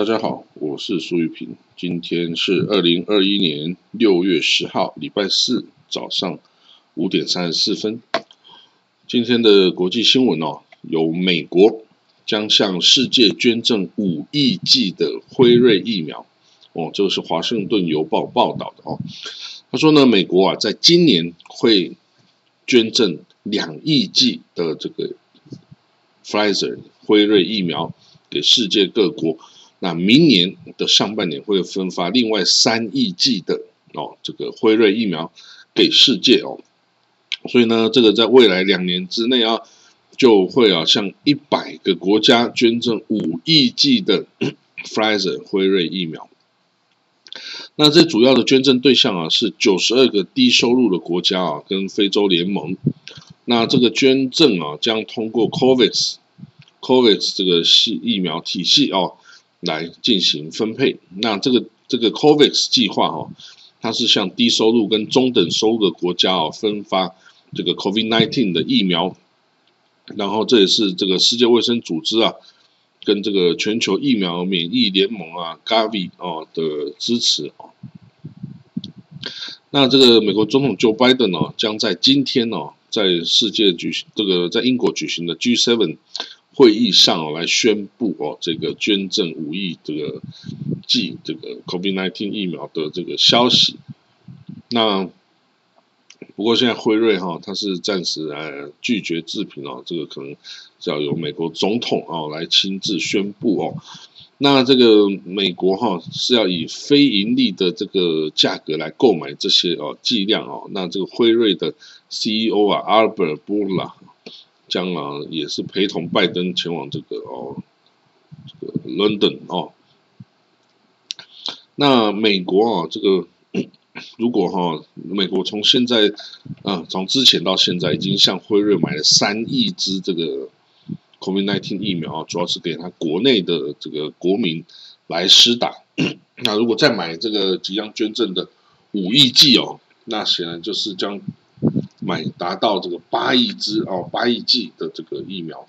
大家好，我是苏玉平。今天是二零二一年六月十号，礼拜四早上五点三十四分。今天的国际新闻哦，有美国将向世界捐赠五亿剂的辉瑞疫苗哦，这个是华盛顿邮报报道的哦。他说呢，美国啊，在今年会捐赠两亿剂的这个 Pfizer 辉瑞疫苗给世界各国。那明年的上半年会分发另外三亿剂的哦，这个辉瑞疫苗给世界哦，所以呢，这个在未来两年之内啊，就会啊向一百个国家捐赠五亿剂的 Pfizer 辉瑞疫苗。那这主要的捐赠对象啊是九十二个低收入的国家啊，跟非洲联盟。那这个捐赠啊将通过 COVAX COVAX 这个系疫苗体系哦。来进行分配。那这个这个 COVAX 计划哦，它是向低收入跟中等收入的国家哦分发这个 COVID-19 的疫苗。然后这也是这个世界卫生组织啊，跟这个全球疫苗免疫联盟啊 Gavi 哦的支持哦。那这个美国总统 Joe Biden 呢，将在今天哦，在世界举行这个在英国举行的 G7。会议上来宣布哦，这个捐赠五亿这个剂这个 COVID-19 疫苗的这个消息。那不过现在辉瑞哈，它是暂时呃拒绝置评哦，这个可能是要由美国总统哦来亲自宣布哦。那这个美国哈是要以非盈利的这个价格来购买这些哦剂量哦。那这个辉瑞的 CEO 啊，Albert b u l l a。将啊也是陪同拜登前往这个哦，这个 London 哦。那美国啊，这个如果哈，美国从现在啊，从之前到现在，已经向辉瑞买了三亿支这个 COVID-19 疫苗啊，主要是给他国内的这个国民来施打。那如果再买这个即将捐赠的五亿剂哦，那显然就是将。买达到这个八亿支哦，八亿剂的这个疫苗。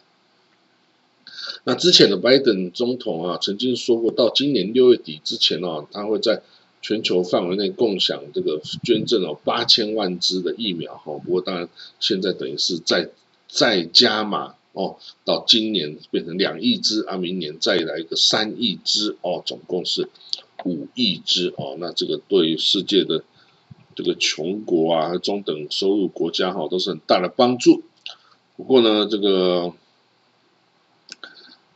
那之前的拜登总统啊，曾经说过，到今年六月底之前哦，他会在全球范围内共享这个捐赠哦八千万支的疫苗哈。不过当然，现在等于是再再加码哦，到今年变成两亿支啊，明年再来一个三亿支哦，总共是五亿支哦。那这个对于世界的。这个穷国啊，中等收入国家哈，都是很大的帮助。不过呢，这个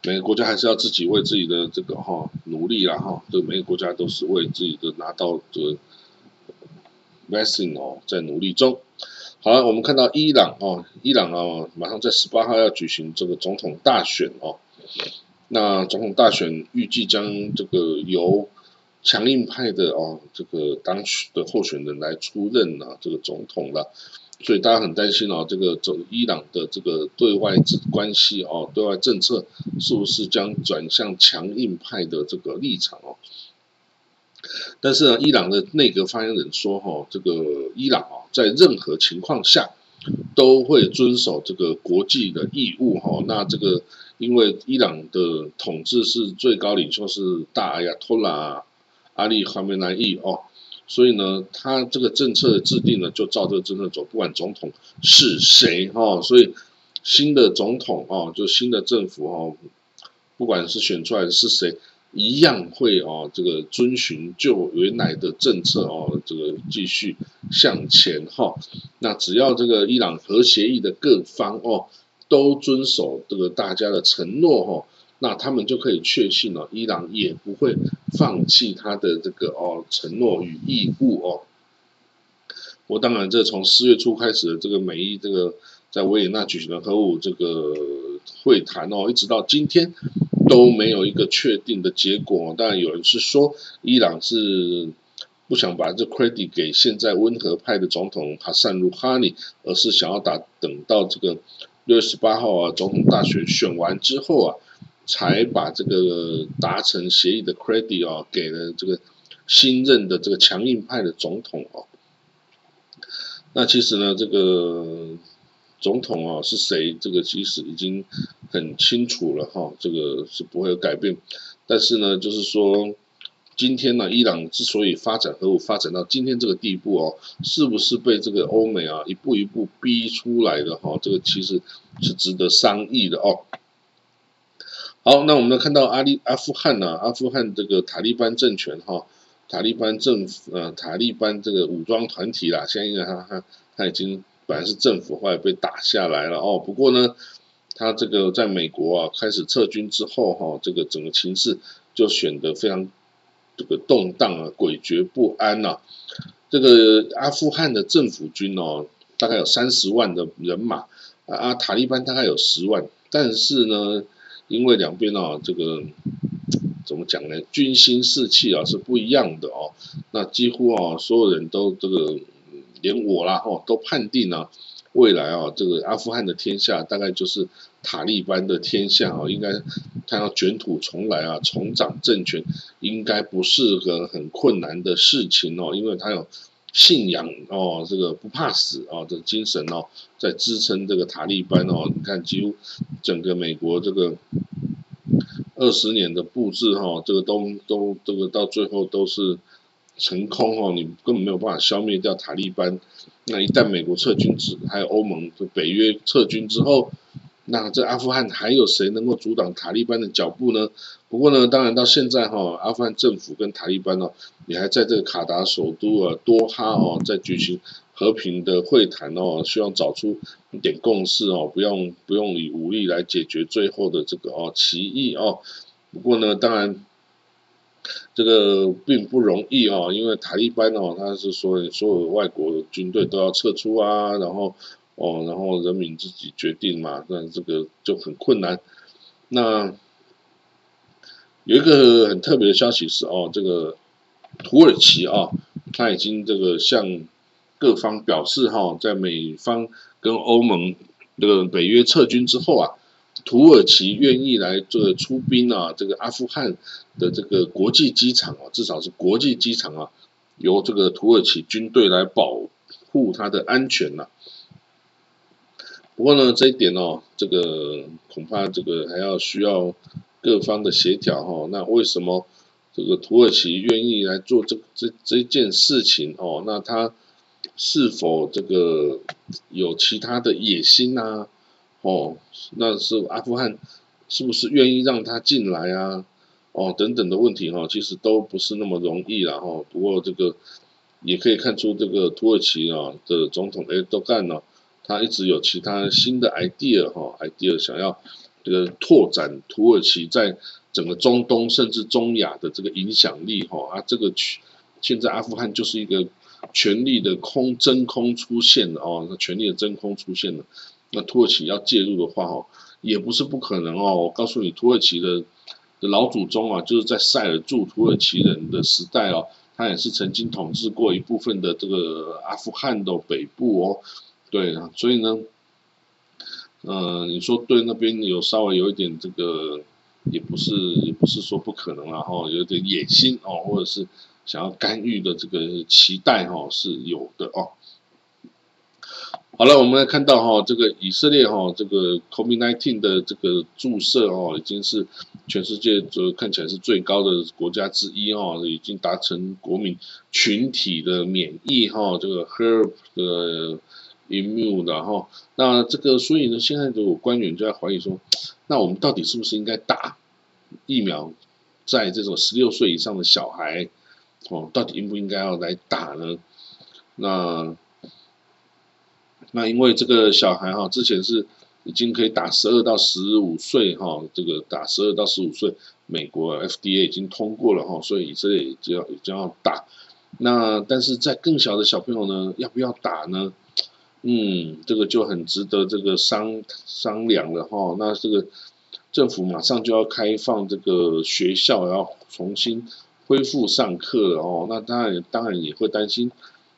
每个国家还是要自己为自己的这个哈努力啦哈。这每个国家都是为自己的拿到这个 vaccine 哦，在努力中。好了，我们看到伊朗哦，伊朗啊，马上在十八号要举行这个总统大选哦。那总统大选预计将这个由强硬派的哦，这个当选的候选人来出任啊，这个总统了，所以大家很担心哦，这个走伊朗的这个对外关系哦，对外政策是不是将转向强硬派的这个立场哦？但是呢，伊朗的内阁发言人说哈，这个伊朗啊，在任何情况下都会遵守这个国际的义务哈。那这个因为伊朗的统治是最高领袖是大阿亚托拉。阿里哈梅南伊哦，所以呢，他这个政策的制定呢，就照这个政策走，不管总统是谁哦，所以新的总统哦，就新的政府哦，不管是选出来的是谁，一样会哦，这个遵循就原来的政策哦，这个继续向前哈。那只要这个伊朗核协议的各方哦，都遵守这个大家的承诺哈。那他们就可以确信了，伊朗也不会放弃他的这个哦承诺与义务哦。我当然，这从四月初开始的这个美伊这个在维也纳举行的核武这个会谈哦，一直到今天都没有一个确定的结果。当然，有人是说伊朗是不想把这 credit 给现在温和派的总统哈萨鲁哈尼，而是想要打等到这个六月十八号啊总统大选选完之后啊。才把这个达成协议的 credit 哦，给了这个新任的这个强硬派的总统哦。那其实呢，这个总统哦是谁？这个其实已经很清楚了哈，这个是不会有改变。但是呢，就是说，今天呢，伊朗之所以发展核武发展到今天这个地步哦，是不是被这个欧美啊一步一步逼出来的哈？这个其实是值得商议的哦。好，那我们看到阿利阿富汗呢，阿富汗这个塔利班政权哈，塔利班政府呃，塔利班这个武装团体啦，现在他他他已经本来是政府，后来被打下来了哦。不过呢。他这个在美国啊开始撤军之后哈，这个整个情势就显得非常这个动荡啊，诡谲不安呐。这个阿富汗的政府军哦，大概有三十万的人马啊，塔利班大概有十万，但是呢，因为两边啊这个怎么讲呢，军心士气啊是不一样的哦。那几乎啊所有人都这个连我啦哈都判定啊。未来啊，这个阿富汗的天下大概就是塔利班的天下啊，应该他要卷土重来啊，重掌政权，应该不是个很困难的事情哦，因为他有信仰哦，这个不怕死啊的精神哦，在支撑这个塔利班哦。你看，几乎整个美国这个二十年的布置哈，这个都都这个到最后都是。成空哦，你根本没有办法消灭掉塔利班。那一旦美国撤军之，还有欧盟的北约撤军之后，那这阿富汗还有谁能够阻挡塔利班的脚步呢？不过呢，当然到现在哈，阿富汗政府跟塔利班哦，也还在这个卡达首都啊多哈哦，在举行和平的会谈哦，希望找出一点共识哦，不用不用以武力来解决最后的这个哦歧义哦。不过呢，当然。这个并不容易哦，因为塔利班哦，他是说所有外国军队都要撤出啊，然后哦，然后人民自己决定嘛，那这个就很困难。那有一个很特别的消息是哦，这个土耳其啊，他已经这个向各方表示哈，在美方跟欧盟这个北约撤军之后啊。土耳其愿意来这出兵啊，这个阿富汗的这个国际机场啊，至少是国际机场啊，由这个土耳其军队来保护它的安全呐。不过呢，这一点哦，这个恐怕这个还要需要各方的协调哈。那为什么这个土耳其愿意来做这这这件事情哦？那他是否这个有其他的野心呐？哦，那是阿富汗是不是愿意让他进来啊？哦，等等的问题哈，其实都不是那么容易了哈。不过这个也可以看出，这个土耳其啊的总统埃多干呢，他一直有其他新的 idea 哈，idea 想要这个拓展土耳其在整个中东甚至中亚的这个影响力哈。啊，这个现在阿富汗就是一个权力的空真空出现了哦，那权力的真空出现了。那土耳其要介入的话，哈，也不是不可能哦。我告诉你，土耳其的的老祖宗啊，就是在塞尔柱土耳其人的时代哦，他也是曾经统治过一部分的这个阿富汗的北部哦。对啊，所以呢，嗯，你说对那边有稍微有一点这个，也不是也不是说不可能啊，哈，有点野心哦，或者是想要干预的这个期待哈，是有的哦。好了，我们来看到哈，这个以色列哈，这个 COVID-19 的这个注射哦，已经是全世界这看起来是最高的国家之一哈，已经达成国民群体的免疫哈，这个 Herb 的 immune 的哈，那这个所以呢，现在的官员就在怀疑说，那我们到底是不是应该打疫苗，在这种十六岁以上的小孩哦，到底应不应该要来打呢？那那因为这个小孩哈，之前是已经可以打十二到十五岁哈，这个打十二到十五岁，美国 FDA 已经通过了哈，所以以色列就要就要打。那但是在更小的小朋友呢，要不要打呢？嗯，这个就很值得这个商商量了哈。那这个政府马上就要开放这个学校，要重新恢复上课了哦。那当然当然也会担心，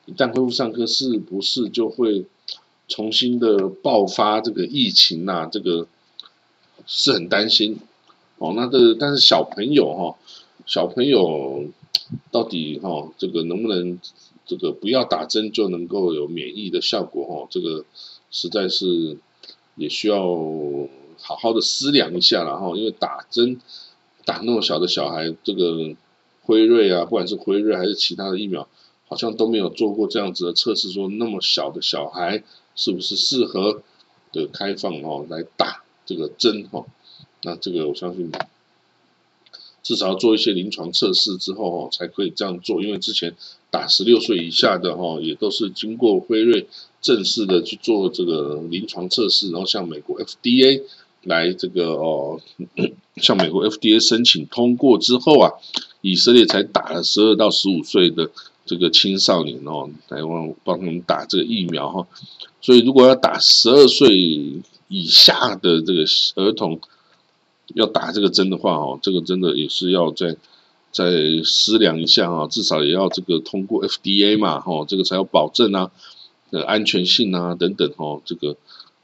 一旦恢复上课，是不是就会？重新的爆发这个疫情呐，这个是很担心哦。那这但是小朋友哈，小朋友到底哈，这个能不能这个不要打针就能够有免疫的效果哈？这个实在是也需要好好的思量一下了哈。因为打针打那么小的小孩，这个辉瑞啊，不管是辉瑞还是其他的疫苗，好像都没有做过这样子的测试，说那么小的小孩是不是适合的开放哦来打这个针哈？那这个我相信。至少要做一些临床测试之后哦，才可以这样做。因为之前打十六岁以下的哈，也都是经过辉瑞正式的去做这个临床测试，然后向美国 FDA 来这个哦，向美国 FDA 申请通过之后啊，以色列才打了十二到十五岁的这个青少年哦，来帮帮他们打这个疫苗哈。所以如果要打十二岁以下的这个儿童，要打这个针的话，哦，这个真的也是要在再思量一下啊，至少也要这个通过 FDA 嘛，哈，这个才有保证啊呃安全性啊等等，哈，这个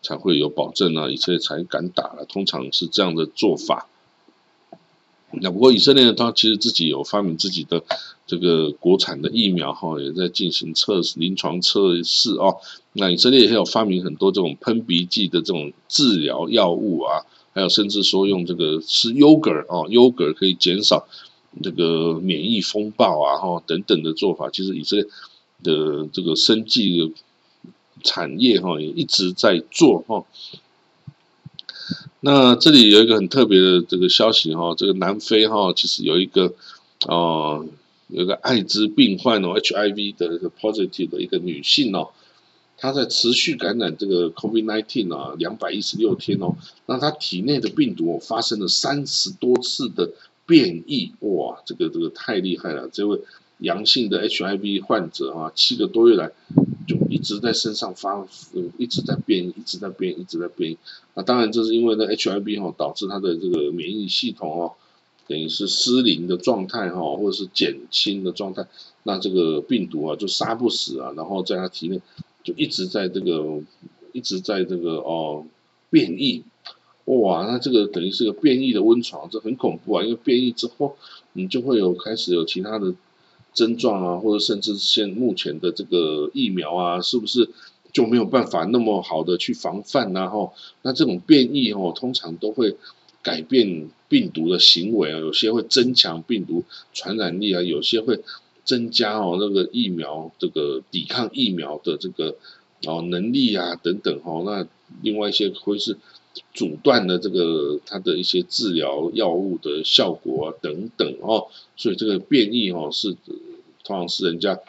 才会有保证啊，以色列才敢打了。通常是这样的做法。那不过以色列呢，他其实自己有发明自己的这个国产的疫苗，哈，也在进行测试、临床测试哦。那以色列也有发明很多这种喷鼻剂的这种治疗药物啊。还有，甚至说用这个吃 yogurt 哦，yogurt 可以减少这个免疫风暴啊，哈等等的做法，其实以色列的这个生技产业哈也一直在做哈。那这里有一个很特别的这个消息哈，这个南非哈其实有一个哦，有一个艾滋病患哦，HIV 的一个 positive 的一个女性哦。他在持续感染这个 COVID-19 啊，两百一十六天哦，那他体内的病毒哦发生了三十多次的变异，哇，这个这个太厉害了！这位阳性的 HIV 患者啊，七个多月来就一直在身上发，一直在变异，一直在变，一直在变异。那当然这是因为呢 HIV 哈导致他的这个免疫系统哦，等于是失灵的状态哈，或者是减轻的状态，那这个病毒啊就杀不死啊，然后在他体内。就一直在这个，一直在这个哦变异，哇，那这个等于是个变异的温床，这很恐怖啊！因为变异之后，你就会有开始有其他的症状啊，或者甚至现目前的这个疫苗啊，是不是就没有办法那么好的去防范呢？哈，那这种变异哦，通常都会改变病毒的行为啊，有些会增强病毒传染力啊，有些会。增加哦，那个疫苗这个抵抗疫苗的这个哦能力啊等等哦，那另外一些会是阻断的这个它的一些治疗药物的效果啊等等哦，所以这个变异哦是通常是人家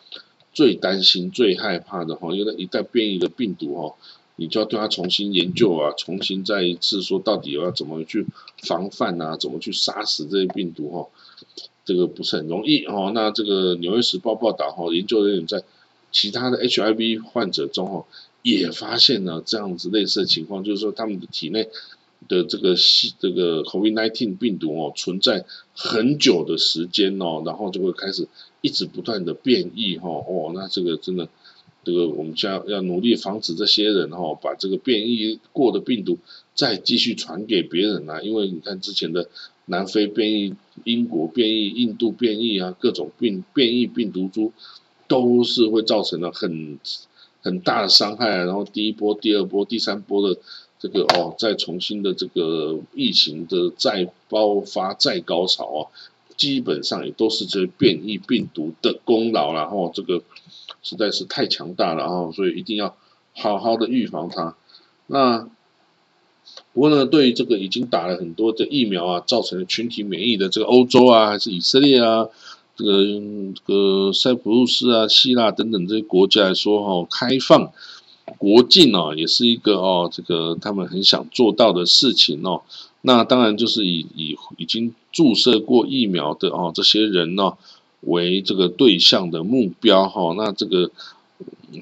最担心最害怕的哈，因为一旦变异的病毒哦，你就要对它重新研究啊，重新再一次说到底要怎么去防范啊，怎么去杀死这些病毒哈。这个不是很容易哦。那这个《纽约时报》报道哈，研究人员在其他的 HIV 患者中哦，也发现了这样子类似的情况，就是说他们的体内的这个细这个 COVID-19 病毒哦，存在很久的时间哦，然后就会开始一直不断的变异哈。哦，那这个真的，这个我们将要努力防止这些人哈，把这个变异过的病毒再继续传给别人啊。因为你看之前的。南非变异、英国变异、印度变异啊，各种病变异病毒株都是会造成了很很大的伤害。然后第一波、第二波、第三波的这个哦，再重新的这个疫情的再爆发、再高潮啊，基本上也都是这变异病毒的功劳然后这个实在是太强大了啊，所以一定要好好的预防它。那。不过呢，对于这个已经打了很多的疫苗啊，造成了群体免疫的这个欧洲啊，还是以色列啊，这个这个塞浦路斯啊、希腊等等这些国家来说，哈，开放国境哦，也是一个哦，这个他们很想做到的事情哦。那当然就是以以已经注射过疫苗的哦这些人呢为这个对象的目标哈。那这个。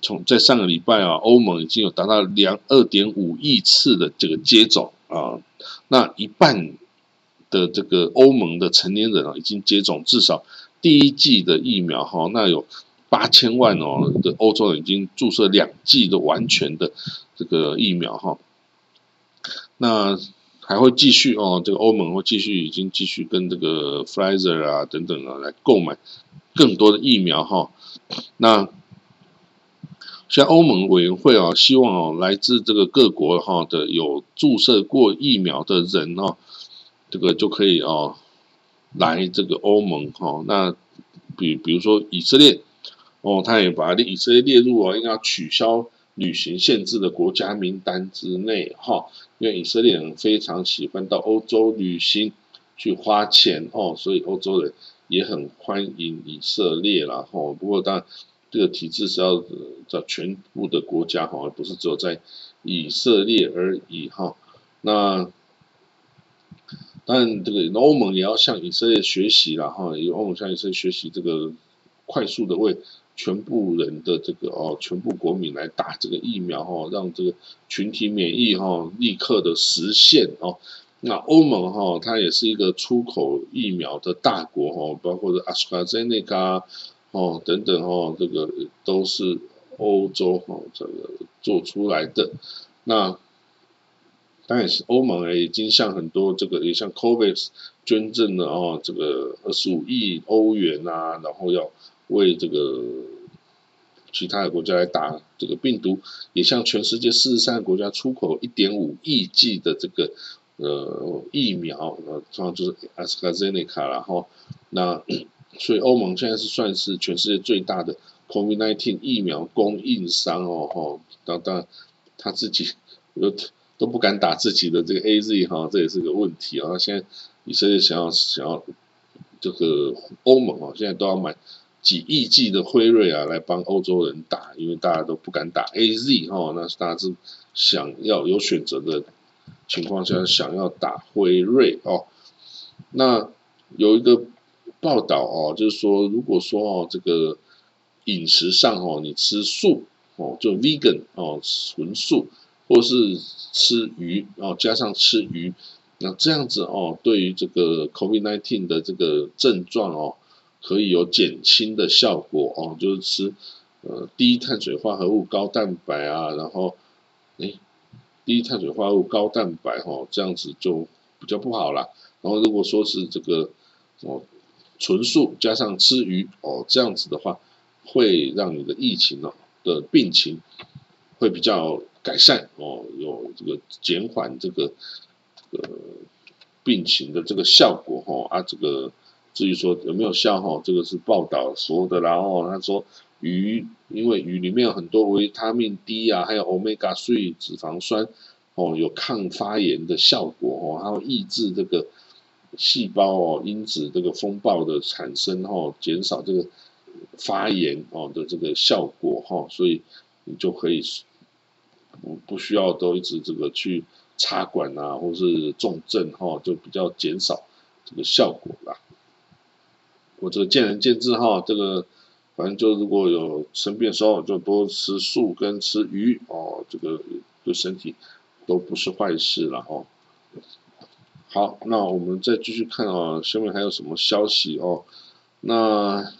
从在上个礼拜啊，欧盟已经有达到两二点五亿次的这个接种啊，那一半的这个欧盟的成年人啊，已经接种至少第一剂的疫苗哈，那有八千万哦的欧洲人已经注射两剂的完全的这个疫苗哈，那还会继续哦，这个欧盟会继续已经继续跟这个 Pfizer 啊等等啊来购买更多的疫苗哈，那。像欧盟委员会啊，希望哦，来自这个各国哈的有注射过疫苗的人哦，这个就可以哦，来这个欧盟哈。那比比如说以色列哦，他也把以色列列入哦应该取消旅行限制的国家名单之内哈。因为以色列人非常喜欢到欧洲旅行去花钱哦，所以欧洲人也很欢迎以色列啦哈。不过当然。这个体制是要在全部的国家哈，而不是只有在以色列而已哈。那但，这个欧盟也要向以色列学习了哈，有欧盟向以色列学习这个快速的为全部人的这个哦，全部国民来打这个疫苗哈，让这个群体免疫哈立刻的实现哦。那欧盟哈，它也是一个出口疫苗的大国哈，包括的阿斯卡 zeneca。哦，等等哦，这个都是欧洲哦，这个做出来的。那当然是欧盟已经向很多这个也向 COVAX 捐赠了哦，这个二十五亿欧元啊，然后要为这个其他的国家来打这个病毒，也向全世界四十三个国家出口一点五亿剂的这个呃疫苗，呃，通常就是 AstraZeneca 然后那。所以欧盟现在是算是全世界最大的 COVID-19 疫苗供应商哦，吼，当当然他自己都都不敢打自己的这个 AZ 哈，这也是个问题啊。现在以色列想要想要这个欧盟啊，现在都要买几亿剂的辉瑞啊，来帮欧洲人打，因为大家都不敢打 AZ 哈，那是大家是想要有选择的情况下想要打辉瑞哦。那有一个。报道哦，就是说，如果说哦，这个饮食上哦，你吃素哦，就 vegan 哦，纯素，或是吃鱼哦，加上吃鱼，那这样子哦，对于这个 COVID-19 的这个症状哦，可以有减轻的效果哦，就是吃呃低碳水化合物、高蛋白啊，然后哎低碳水化合物、高蛋白哈，这样子就比较不好啦。然后如果说是这个哦。纯素加上吃鱼哦，这样子的话，会让你的疫情哦的病情会比较改善哦，有这个减缓这个这个病情的这个效果哈啊，这个至于说有没有效哈，这个是报道说的，然后他说鱼因为鱼里面有很多维他命 D 啊，还有 omega three 脂肪酸哦，有抗发炎的效果哦，它会抑制这个。细胞哦，因子这个风暴的产生哦，减少这个发炎哦的这个效果哈，所以你就可以不不需要都一直这个去插管啊，或是重症哈，就比较减少这个效果啦。我这个见仁见智哈，这个反正就如果有生病时候，就多吃素跟吃鱼哦，这个对身体都不是坏事了哦。好，那我们再继续看啊，下面还有什么消息哦？那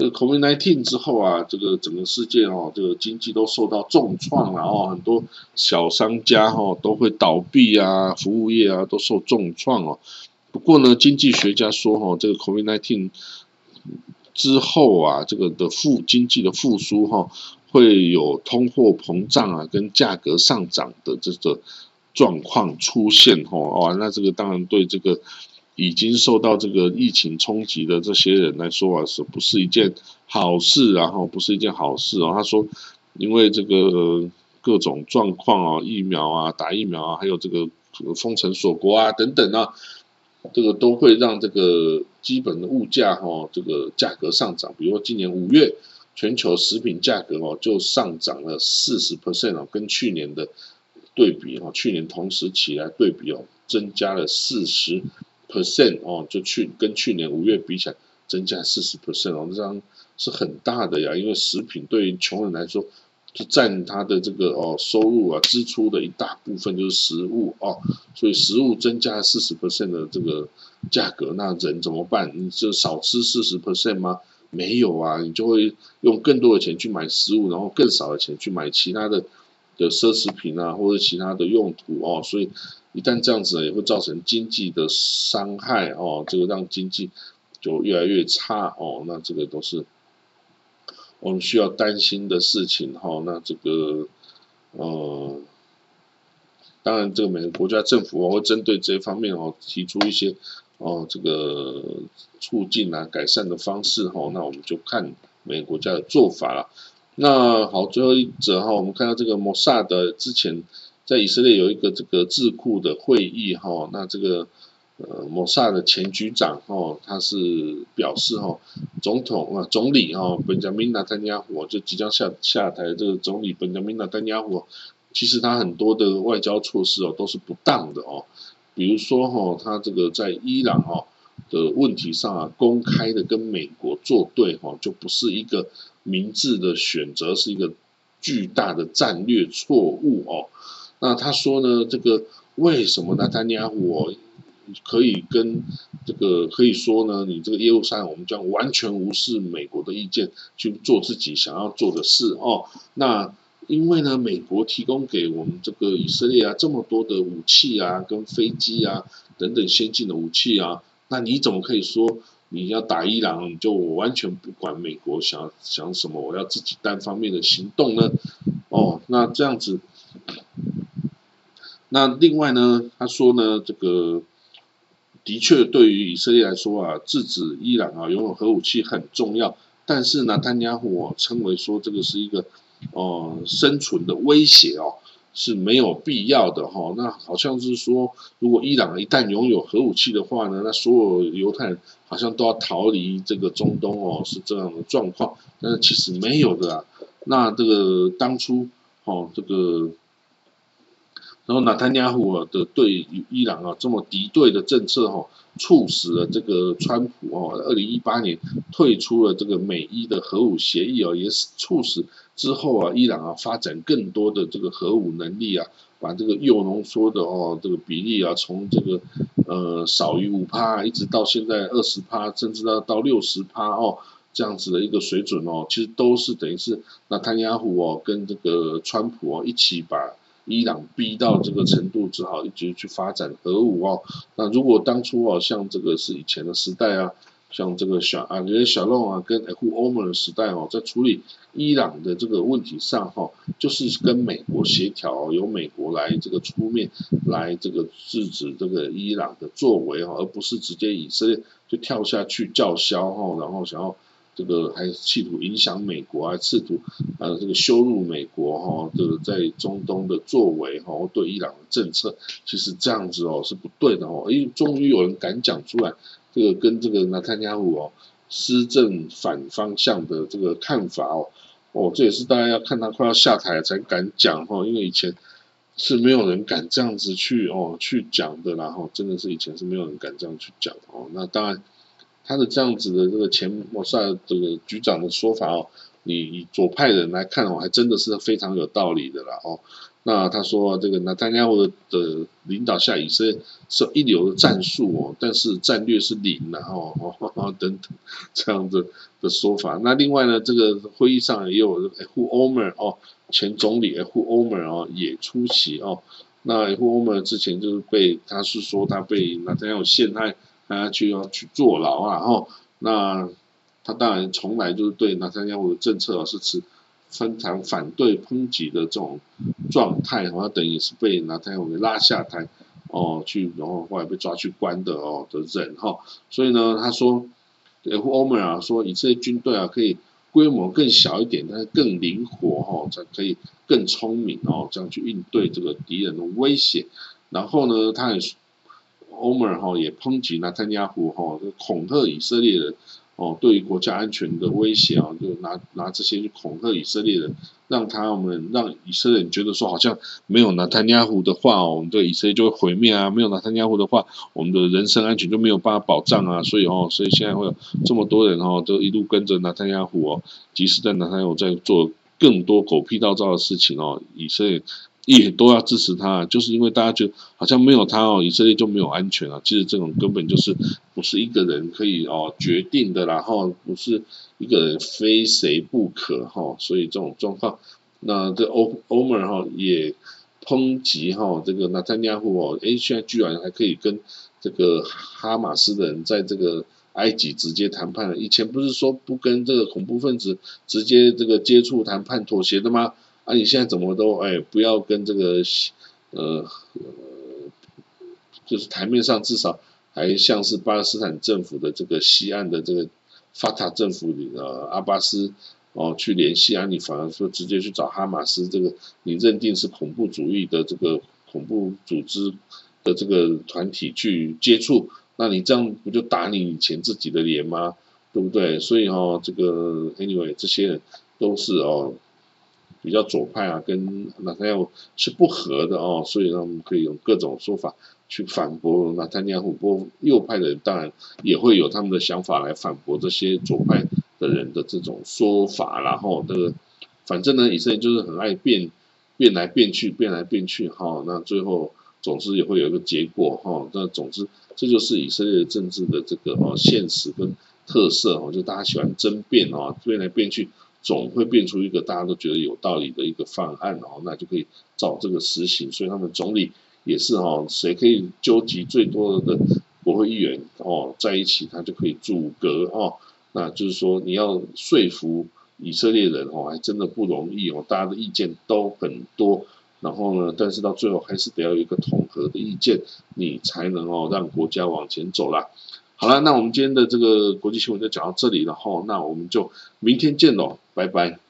这个 COVID-19 之后啊，这个整个世界哦，这个经济都受到重创了哦，很多小商家哈都会倒闭啊，服务业啊都受重创哦。不过呢，经济学家说哈，这个 COVID-19 之后啊，这个的复经济的复苏哈，会有通货膨胀啊，跟价格上涨的这个。状况出现吼哦，那这个当然对这个已经受到这个疫情冲击的这些人来说啊，是不是一件好事？然后不是一件好事哦。他说，因为这个各种状况啊，疫苗啊，打疫苗啊，还有这个封城锁国啊等等啊，这个都会让这个基本的物价哈，这个价格上涨。比如说今年五月，全球食品价格哦就上涨了四十 percent 哦，跟去年的。对比哈，去年同时起来对比哦，增加了四十 percent 哦，就去跟去年五月比起来，增加四十 percent 哦，这样是很大的呀。因为食品对于穷人来说，就占他的这个哦收入啊支出的一大部分就是食物哦，所以食物增加四十 percent 的这个价格，那人怎么办？你就少吃四十 percent 吗？没有啊，你就会用更多的钱去买食物，然后更少的钱去买其他的。的奢侈品啊，或者其他的用途哦，所以一旦这样子也会造成经济的伤害哦，这个让经济就越来越差哦，那这个都是我们需要担心的事情哈。那这个呃，当然这个每个国家政府会针对这方面哦提出一些哦这个促进啊改善的方式哈，那我们就看每个国家的做法了。那好，最后一则哈，我们看到这个摩萨的之前在以色列有一个这个智库的会议哈，那这个呃摩萨的前局长哈，他是表示哈，总统啊总理哈本加明纳丹尼亚胡就即将下下台这个总理本加明纳丹尼亚胡，其实他很多的外交措施哦都是不当的哦，比如说哈他这个在伊朗哈的问题上啊公开的跟美国作对哈就不是一个。明智的选择是一个巨大的战略错误哦。那他说呢，这个为什么呢？丹尼尔，我可以跟这个可以说呢，你这个业务上我们将完全无视美国的意见去做自己想要做的事哦。那因为呢，美国提供给我们这个以色列啊这么多的武器啊，跟飞机啊等等先进的武器啊，那你怎么可以说？你要打伊朗，你就完全不管美国想想什么，我要自己单方面的行动呢？哦，那这样子，那另外呢，他说呢，这个的确对于以色列来说啊，制止伊朗啊拥有核武器很重要，但是呢，丹尼亚胡称为说这个是一个哦生存的威胁哦。是没有必要的哈，那好像是说，如果伊朗一旦拥有核武器的话呢，那所有犹太人好像都要逃离这个中东哦，是这样的状况。但是其实没有的啊。那这个当初哦，这个，然后纳坦尼亚胡的对伊朗啊这么敌对的政策哈，促使了这个川普哦，二零一八年退出了这个美伊的核武协议哦，也是促使。之后啊，伊朗啊发展更多的这个核武能力啊，把这个铀浓缩的哦这个比例啊，从这个呃少于五帕，一直到现在二十帕，甚至到到六十帕哦这样子的一个水准哦，其实都是等于是那坦雅胡哦跟这个川普哦一起把伊朗逼到这个程度，只好一直去发展核武哦。那如果当初哦像这个是以前的时代啊。像这个小啊，这些小龙啊，跟 F 欧盟的时代哦，在处理伊朗的这个问题上哈，就是跟美国协调，由美国来这个出面来这个制止这个伊朗的作为哈，而不是直接以色列就跳下去叫嚣哈，然后想要这个还企图影响美国啊，试图呃这个羞辱美国哈，这个在中东的作为哈，对伊朗的政策，其实这样子哦是不对的哦，哎，终于有人敢讲出来。这个跟这个纳坦亚胡哦施政反方向的这个看法哦，哦，这也是大家要看他快要下台才敢讲哈，因为以前是没有人敢这样子去哦去讲的，然后真的是以前是没有人敢这样去讲哦。那当然，他的这样子的这个前莫萨这个局长的说法哦，你以左派人来看哦，还真的是非常有道理的啦哦。那他说，这个纳坦亚胡的的领导下，以色列是一流的战术哦，但是战略是零，然后哦 等等这样的的说法。那另外呢，这个会议上也有 F. Omer 哦，前总理 F. Omer 哦也出席哦。那 F. Omer 之前就是被他是说他被纳坦亚陷害，他就要去坐牢啊。哦，那他当然从来就是对纳坦亚胡的政策是持。非常反对抨击的这种状态，然后等于是被拿台给拉下台哦，去然后后来被抓去关的哦的人哈，所以呢，他说，F 欧美啊说以色列军队啊可以规模更小一点，但是更灵活哈，才可以更聪明哦，这样去应对这个敌人的威胁。然后呢，他也欧美哈也抨击纳坦雅胡哈恐吓以色列人。哦，对于国家安全的威胁啊，就拿拿这些去恐吓以色列人，让他们让以色列人觉得说，好像没有拿坦尼亚胡的话，我们对以色列就会毁灭啊；没有拿坦尼亚胡的话，我们的人身安全就没有办法保障啊。所以哦，所以现在会有这么多人哦，都一路跟着拿坦尼亚胡哦，即使在拿坦尼亚胡在做更多狗屁倒灶的事情哦，以色列。也都要支持他，就是因为大家觉得好像没有他哦，以色列就没有安全了。其实这种根本就是不是一个人可以哦决定的，然后不是一个人非谁不可哈。所以这种状况，那这欧欧盟哈也抨击哈这个纳坦尼亚胡哦，哎，现在居然还可以跟这个哈马斯的人在这个埃及直接谈判了。以前不是说不跟这个恐怖分子直接这个接触谈判妥协的吗？啊，你现在怎么都哎，不要跟这个呃，就是台面上至少还像是巴勒斯坦政府的这个西岸的这个法塔政府呃阿巴斯哦去联系啊，你反而说直接去找哈马斯这个你认定是恐怖主义的这个恐怖组织的这个团体去接触，那你这样不就打你以前自己的脸吗？对不对？所以哈，这个 anyway 这些人都是哦。比较左派啊，跟纳坦亚是不合的哦，所以呢，我们可以用各种说法去反驳纳坦亚胡。不过右派的人当然也会有他们的想法来反驳这些左派的人的这种说法。然后这个，反正呢，以色列就是很爱变，变来变去，变来变去哈。那最后总之也会有一个结果哈。那总之这就是以色列政治的这个哦现实跟特色哦，就大家喜欢争辩哦，变来变去。总会变出一个大家都觉得有道理的一个方案哦，那就可以照这个实行。所以他们总理也是哦，谁可以纠集最多的国会议员哦在一起，他就可以阻隔哦。那就是说你要说服以色列人哦，还真的不容易哦。大家的意见都很多，然后呢，但是到最后还是得要有一个统合的意见，你才能哦让国家往前走啦。好了，那我们今天的这个国际新闻就讲到这里了哈，那我们就明天见喽，拜拜。